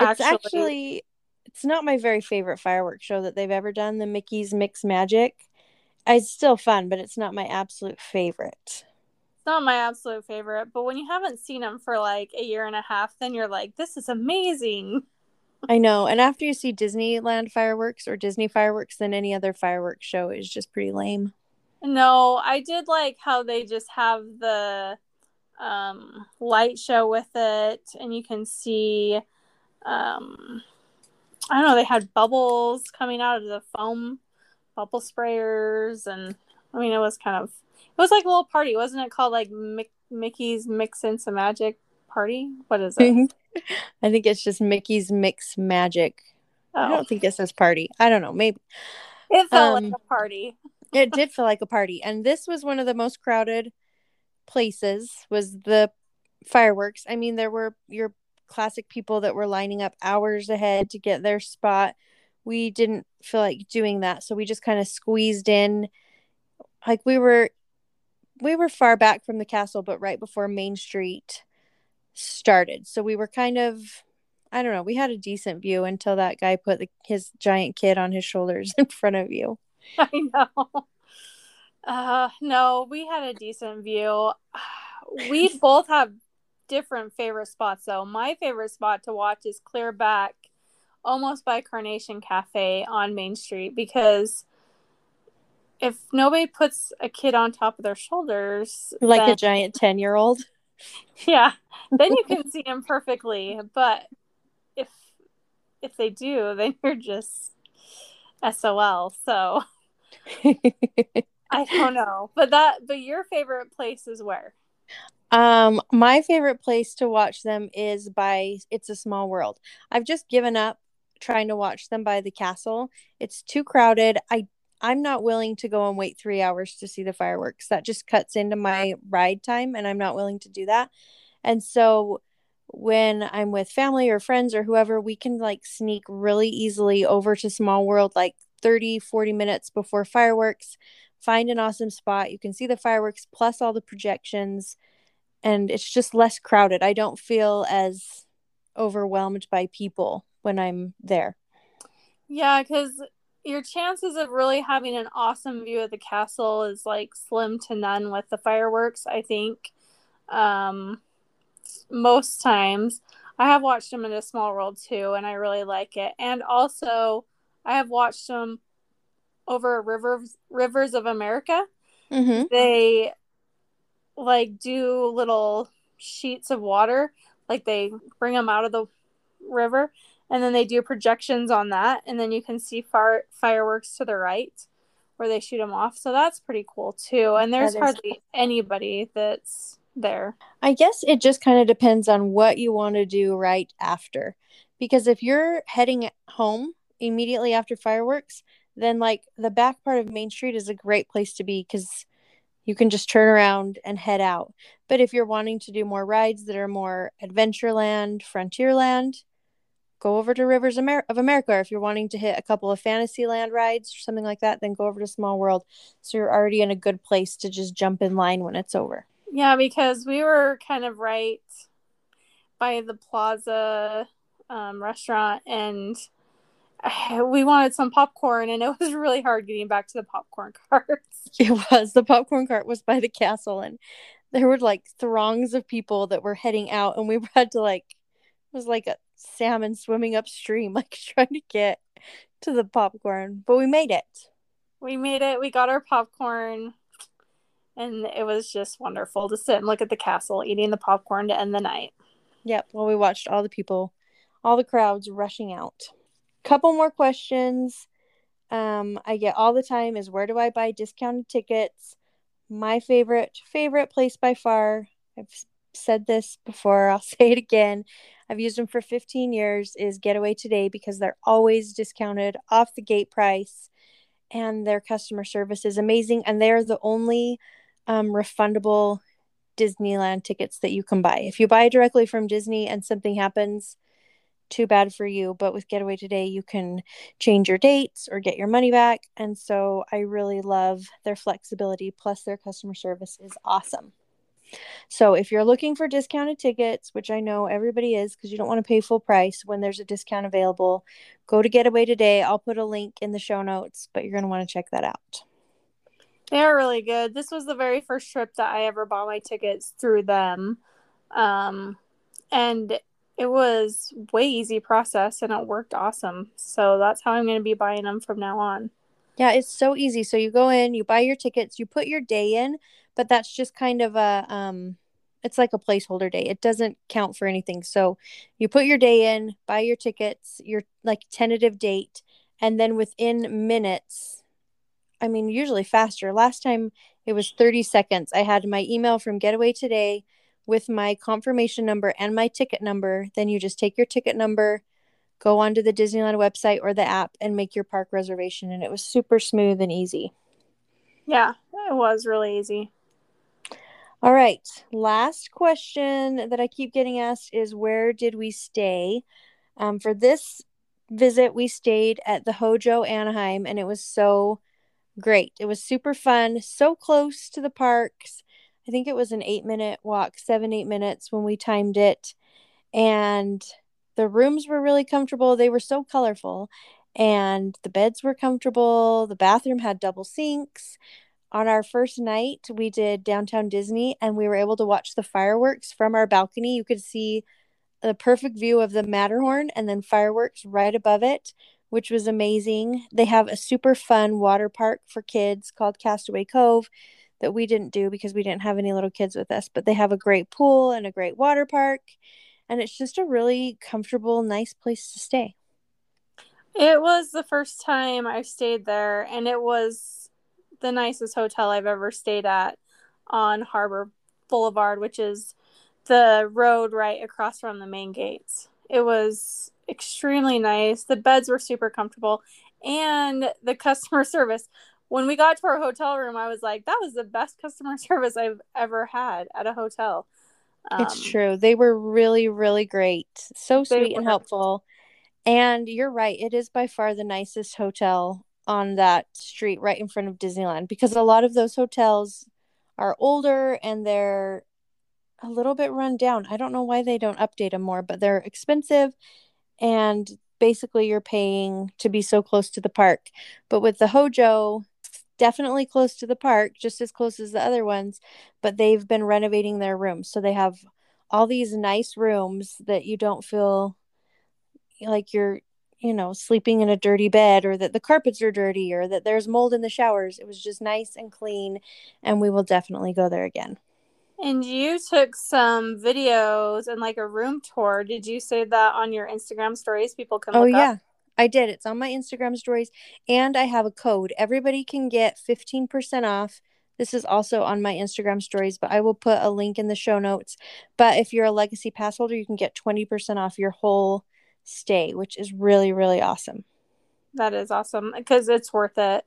It's actually, actually it's not my very favorite fireworks show that they've ever done. The Mickey's Mix Magic. It's still fun, but it's not my absolute favorite. It's not my absolute favorite, but when you haven't seen them for like a year and a half, then you're like, this is amazing. I know. And after you see Disneyland fireworks or Disney fireworks, then any other fireworks show is just pretty lame. No, I did like how they just have the um, light show with it, and you can see um I don't know, they had bubbles coming out of the foam bubble sprayers and I mean it was kind of it was like a little party, wasn't it called like Mick, Mickey's Mix and Some Magic Party? What is it? I think it's just Mickey's Mix Magic. Oh. I don't think it says party. I don't know, maybe. It felt um, like a party. it did feel like a party. And this was one of the most crowded places was the fireworks. I mean, there were your classic people that were lining up hours ahead to get their spot. We didn't feel like doing that, so we just kind of squeezed in. Like we were we were far back from the castle, but right before Main Street started. So we were kind of I don't know, we had a decent view until that guy put the, his giant kid on his shoulders *laughs* in front of you. I know. Uh no, we had a decent view. *sighs* We both have different favorite spots though. My favorite spot to watch is clear back almost by Carnation Cafe on Main Street because if nobody puts a kid on top of their shoulders like then, a giant 10 year old *laughs* yeah then you can see them perfectly but if if they do then you're just sol so *laughs* i don't know. But that but your favorite place is where Um, my favorite place to watch them is by It's a Small World. I've just given up trying to watch them by the castle. It's too crowded. I I'm not willing to go and wait 3 hours to see the fireworks. That just cuts into my ride time and I'm not willing to do that. And so when I'm with family or friends or whoever, we can like sneak really easily over to Small World like 30, 40 minutes before fireworks. Find an awesome spot. You can see the fireworks plus all the projections and it's just less crowded. I don't feel as overwhelmed by people when I'm there. Yeah, because your chances of really having an awesome view of the castle is like slim to none with the fireworks, I think. Um, most times. I have watched them in a small world too, and I really like it. And also, I have watched them over rivers rivers of America. Mm-hmm. They like do little sheets of water, like they bring them out of the river, and then they do projections on that, and then you can see far fireworks to the right where they shoot them off. So that's pretty cool too. And there's hardly cool. anybody that's there. I guess it just kind of depends on what you want to do right after. Because if you're heading home immediately after fireworks, then like the back part of Main Street is a great place to be because you can just turn around and head out. But if you're wanting to do more rides that are more Adventureland, Frontierland, go over to Rivers of America. Or if you're wanting to hit a couple of Fantasyland rides or something like that, then go over to Small World. So you're already in a good place to just jump in line when it's over. Yeah, because we were kind of right by the Plaza um, restaurant and *sighs* we wanted some popcorn and it was really hard getting back to the popcorn *laughs* carts. It was. The popcorn cart was by the castle and there were like throngs of people that were heading out and we *laughs* had to like it was like a salmon swimming upstream *laughs* like trying to get to the popcorn, but we made it. We made it. We got our popcorn and it was just wonderful to sit and look at the castle eating the popcorn to end the night. Yep, well we watched all the people, all the crowds rushing out couple more questions um, I get all the time is where do I buy discounted tickets? My favorite favorite place by far. I've said this before. *laughs* I'll say it again. I've used them for 15 years. Is Getaway Today because they're always discounted off the gate price, and their customer service is amazing. And they're the only um, refundable Disneyland tickets that you can buy. If you buy directly from Disney and something happens, too bad for you. But with Getaway Today, you can change your dates or get your money back. And so I really love their flexibility, plus, their customer service is awesome. So if you're looking for discounted tickets, which I know everybody is because you don't want to pay full price when there's a discount available, go to Getaway Today. I'll put a link in the show notes, but you're going to want to check that out. They are really good. This was the very first trip that I ever bought my tickets through them. Um, and it was way easy process and it worked awesome. So that's how I'm going to be buying them from now on. Yeah, it's so easy. So you go in, you buy your tickets, you put your day in, but that's just kind of a um it's like a placeholder day. It doesn't count for anything. So you put your day in, buy your tickets, your like tentative date, and then within minutes, I mean, usually faster. Last time it was 30 seconds. I had my email from Getaway Today with my confirmation number and my ticket number, then you just take your ticket number, go onto the Disneyland website or the app and make your park reservation. And it was super smooth and easy. Yeah, it was really easy. All right. Last question that I keep getting asked is where did we stay? Um, for this visit, we stayed at the HoJo Anaheim and it was so great. It was super fun, so close to the parks. I think it was an eight minute walk, seven, eight minutes when we timed it. And the rooms were really comfortable. They were so colorful. And the beds were comfortable. The bathroom had double sinks. On our first night, we did downtown Disney and we were able to watch the fireworks from our balcony. You could see the perfect view of the Matterhorn and then fireworks right above it, which was amazing. They have a super fun water park for kids called Castaway Cove that we didn't do because we didn't have any little kids with us, but they have a great pool and a great water park. And it's just a really comfortable, nice place to stay. It was the first time I stayed there, and it was the nicest hotel I've ever stayed at on Harbor Boulevard, which is the road right across from the main gates. It was extremely nice. The beds were super comfortable and the customer *laughs* service. When we got to our hotel room, I was like, that was the best customer *laughs* service I've ever had at a hotel. Um, it's true. They were really, really great. So sweet and helpful. And you're right. It is by far the nicest hotel on that street right in front of Disneyland because a lot of those hotels are older and they're a little bit run down. I don't know why they don't update them more, but they're expensive and basically you're paying to be so close to the park. But with the HoJo, definitely close to the park, just as close as the other ones, but they've been renovating their rooms. So they have all these nice rooms that you don't feel like you're, you know, sleeping in a dirty bed or that the carpets are dirty or that there's mold in the showers. It was just nice and clean, and we will definitely go there again. And you took some videos and like a room tour. Did you say that on your Instagram stories? People can. Oh yeah, up? I did. It's on my Instagram stories, and I have a code. Everybody can get fifteen percent off. This is also on my Instagram stories, but I will put a link in the show notes. But if you're a legacy pass holder, you can get twenty percent off your whole stay, which is really really awesome. That is awesome because it's worth it.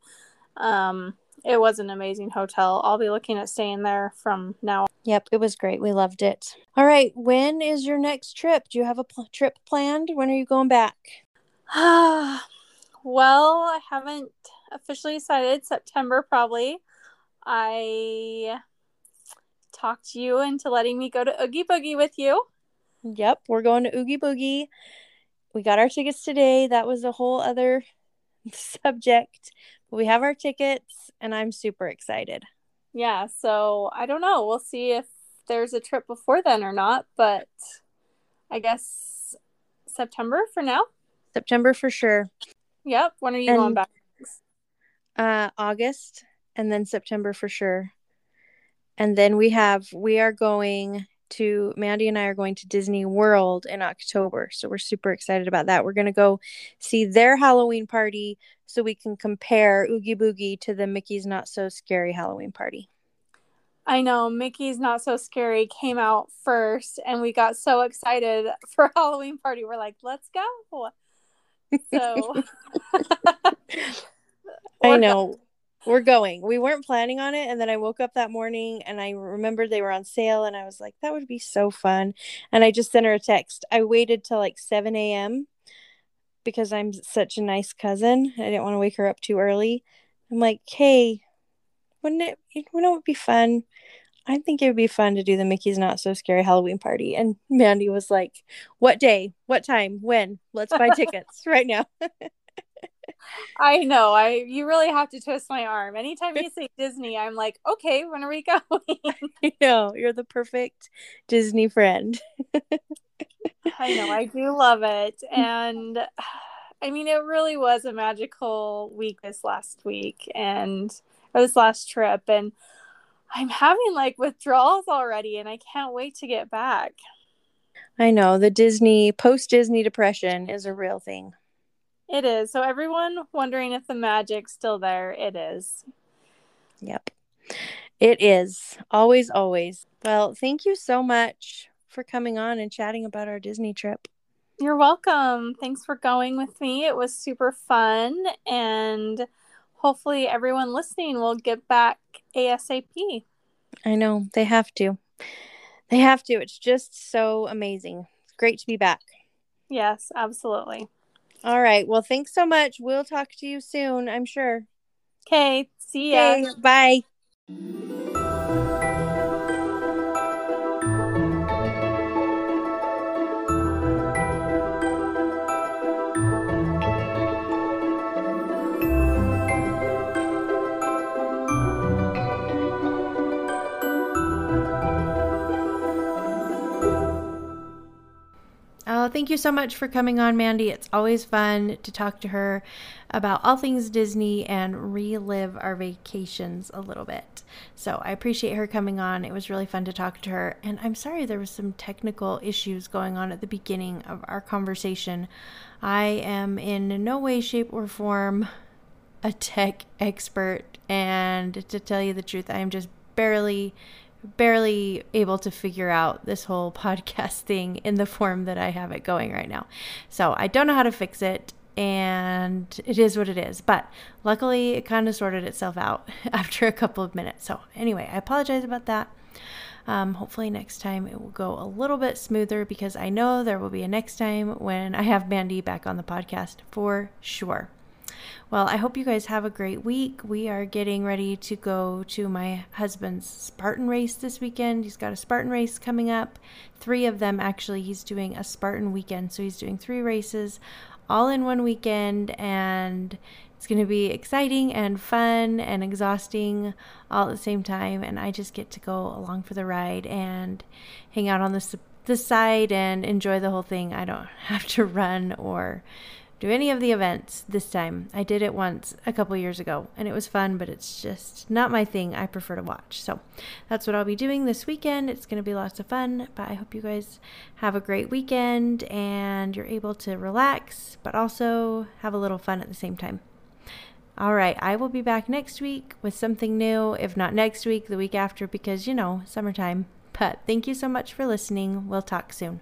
Um, it was an amazing hotel. I'll be looking at staying there from now. on. Yep, it was great. We loved it. All right, when is your next trip? Do you have a pl- trip planned? When are you going back? *sighs* well, I haven't officially decided. September probably. I talked you into letting me go to Oogie Boogie with you. Yep, we're going to Oogie Boogie. We got our tickets today. That was a whole other *laughs* subject. But we have our tickets and I'm super excited. Yeah, so I don't know. We'll see if there's a trip before then or not, but I guess September for now. September for sure. Yep. When are you and, going back? Uh August and then September for sure. And then we have we are going to Mandy and I are going to Disney World in October. So we're super excited about that. We're going to go see their Halloween party so we can compare Oogie Boogie to the Mickey's Not So Scary Halloween party. I know Mickey's Not So Scary came out first and we got so excited *laughs* for Halloween party. We're like, let's go. So *laughs* I know we're going. We weren't planning on it. And then I woke up that morning and I remembered they were on sale. And I was like, that would be so fun. And I just sent her a text. I waited till like 7 a.m. because I'm such a nice cousin. I didn't want to wake her up too early. I'm like, hey, wouldn't it, wouldn't it be fun? I think it would be fun to do the Mickey's Not So Scary Halloween party. And Mandy was like, What day? What time? When? Let's buy tickets *laughs* right now. I know. I you really have to twist my arm. Anytime you say Disney, I'm like, okay, when are we going? *laughs* I know. You're the perfect Disney friend. I know. I do love it. And I mean, it really was a magical week this last week and or this last trip. And I'm having like withdrawals already and I can't wait to get back. I know. The Disney post Disney depression is a real thing. It is. So everyone wondering if the magic's still there, it is. Yep. It is. Always, always. Well, thank you so much for coming on and chatting about our Disney trip. You're welcome. Thanks for going with me. It was super fun and hopefully everyone listening will get back ASAP. I know. They have to. They have to. It's just so amazing. It's great to be back. Yes, absolutely. All right. Well, thanks so much. We'll talk to you soon, I'm sure. Okay. See ya. Bye. Thank you so much for coming on, Mandy. It's always fun to talk to her about all things Disney and relive our vacations a little bit. So I appreciate her coming on. It was really fun to talk to her. And I'm sorry there was some technical issues going on at the beginning of our conversation. I am in no way, shape, or form a tech expert. And to tell you the truth, I am just barely barely able to figure out this whole *laughs* podcast thing in the form that I have it going right now. So I don't know how to fix it and it is what it is. But luckily, it kind of sorted itself out *laughs* after a couple of minutes. So, anyway, I apologize about that. Um, hopefully, next time it will go a little bit smoother because I know there will be a next time when I have Mandy back on the podcast for sure. Well, I hope you guys have a great week. We are getting ready to go to my husband's Spartan race this weekend. He's got a Spartan race coming up. Three of them, actually. He's doing a Spartan weekend. So he's doing three races all in one weekend and it's going to be exciting and fun and exhausting all at the same time and I just get to go along for the ride and hang out on the the side and enjoy the whole thing. I don't *laughs* have to run or do any of the events this time. I did it once a couple years ago and it was fun, but it's just not my thing. I prefer to watch. So that's what I'll be doing this weekend. It's going to be lots of fun, but I hope you guys have a great weekend and you're able to relax, but also have a little fun at the same time. All right, I will be back next week with something new, if not next week, the week after, because you know, summertime. But thank you so much for listening. We'll talk soon.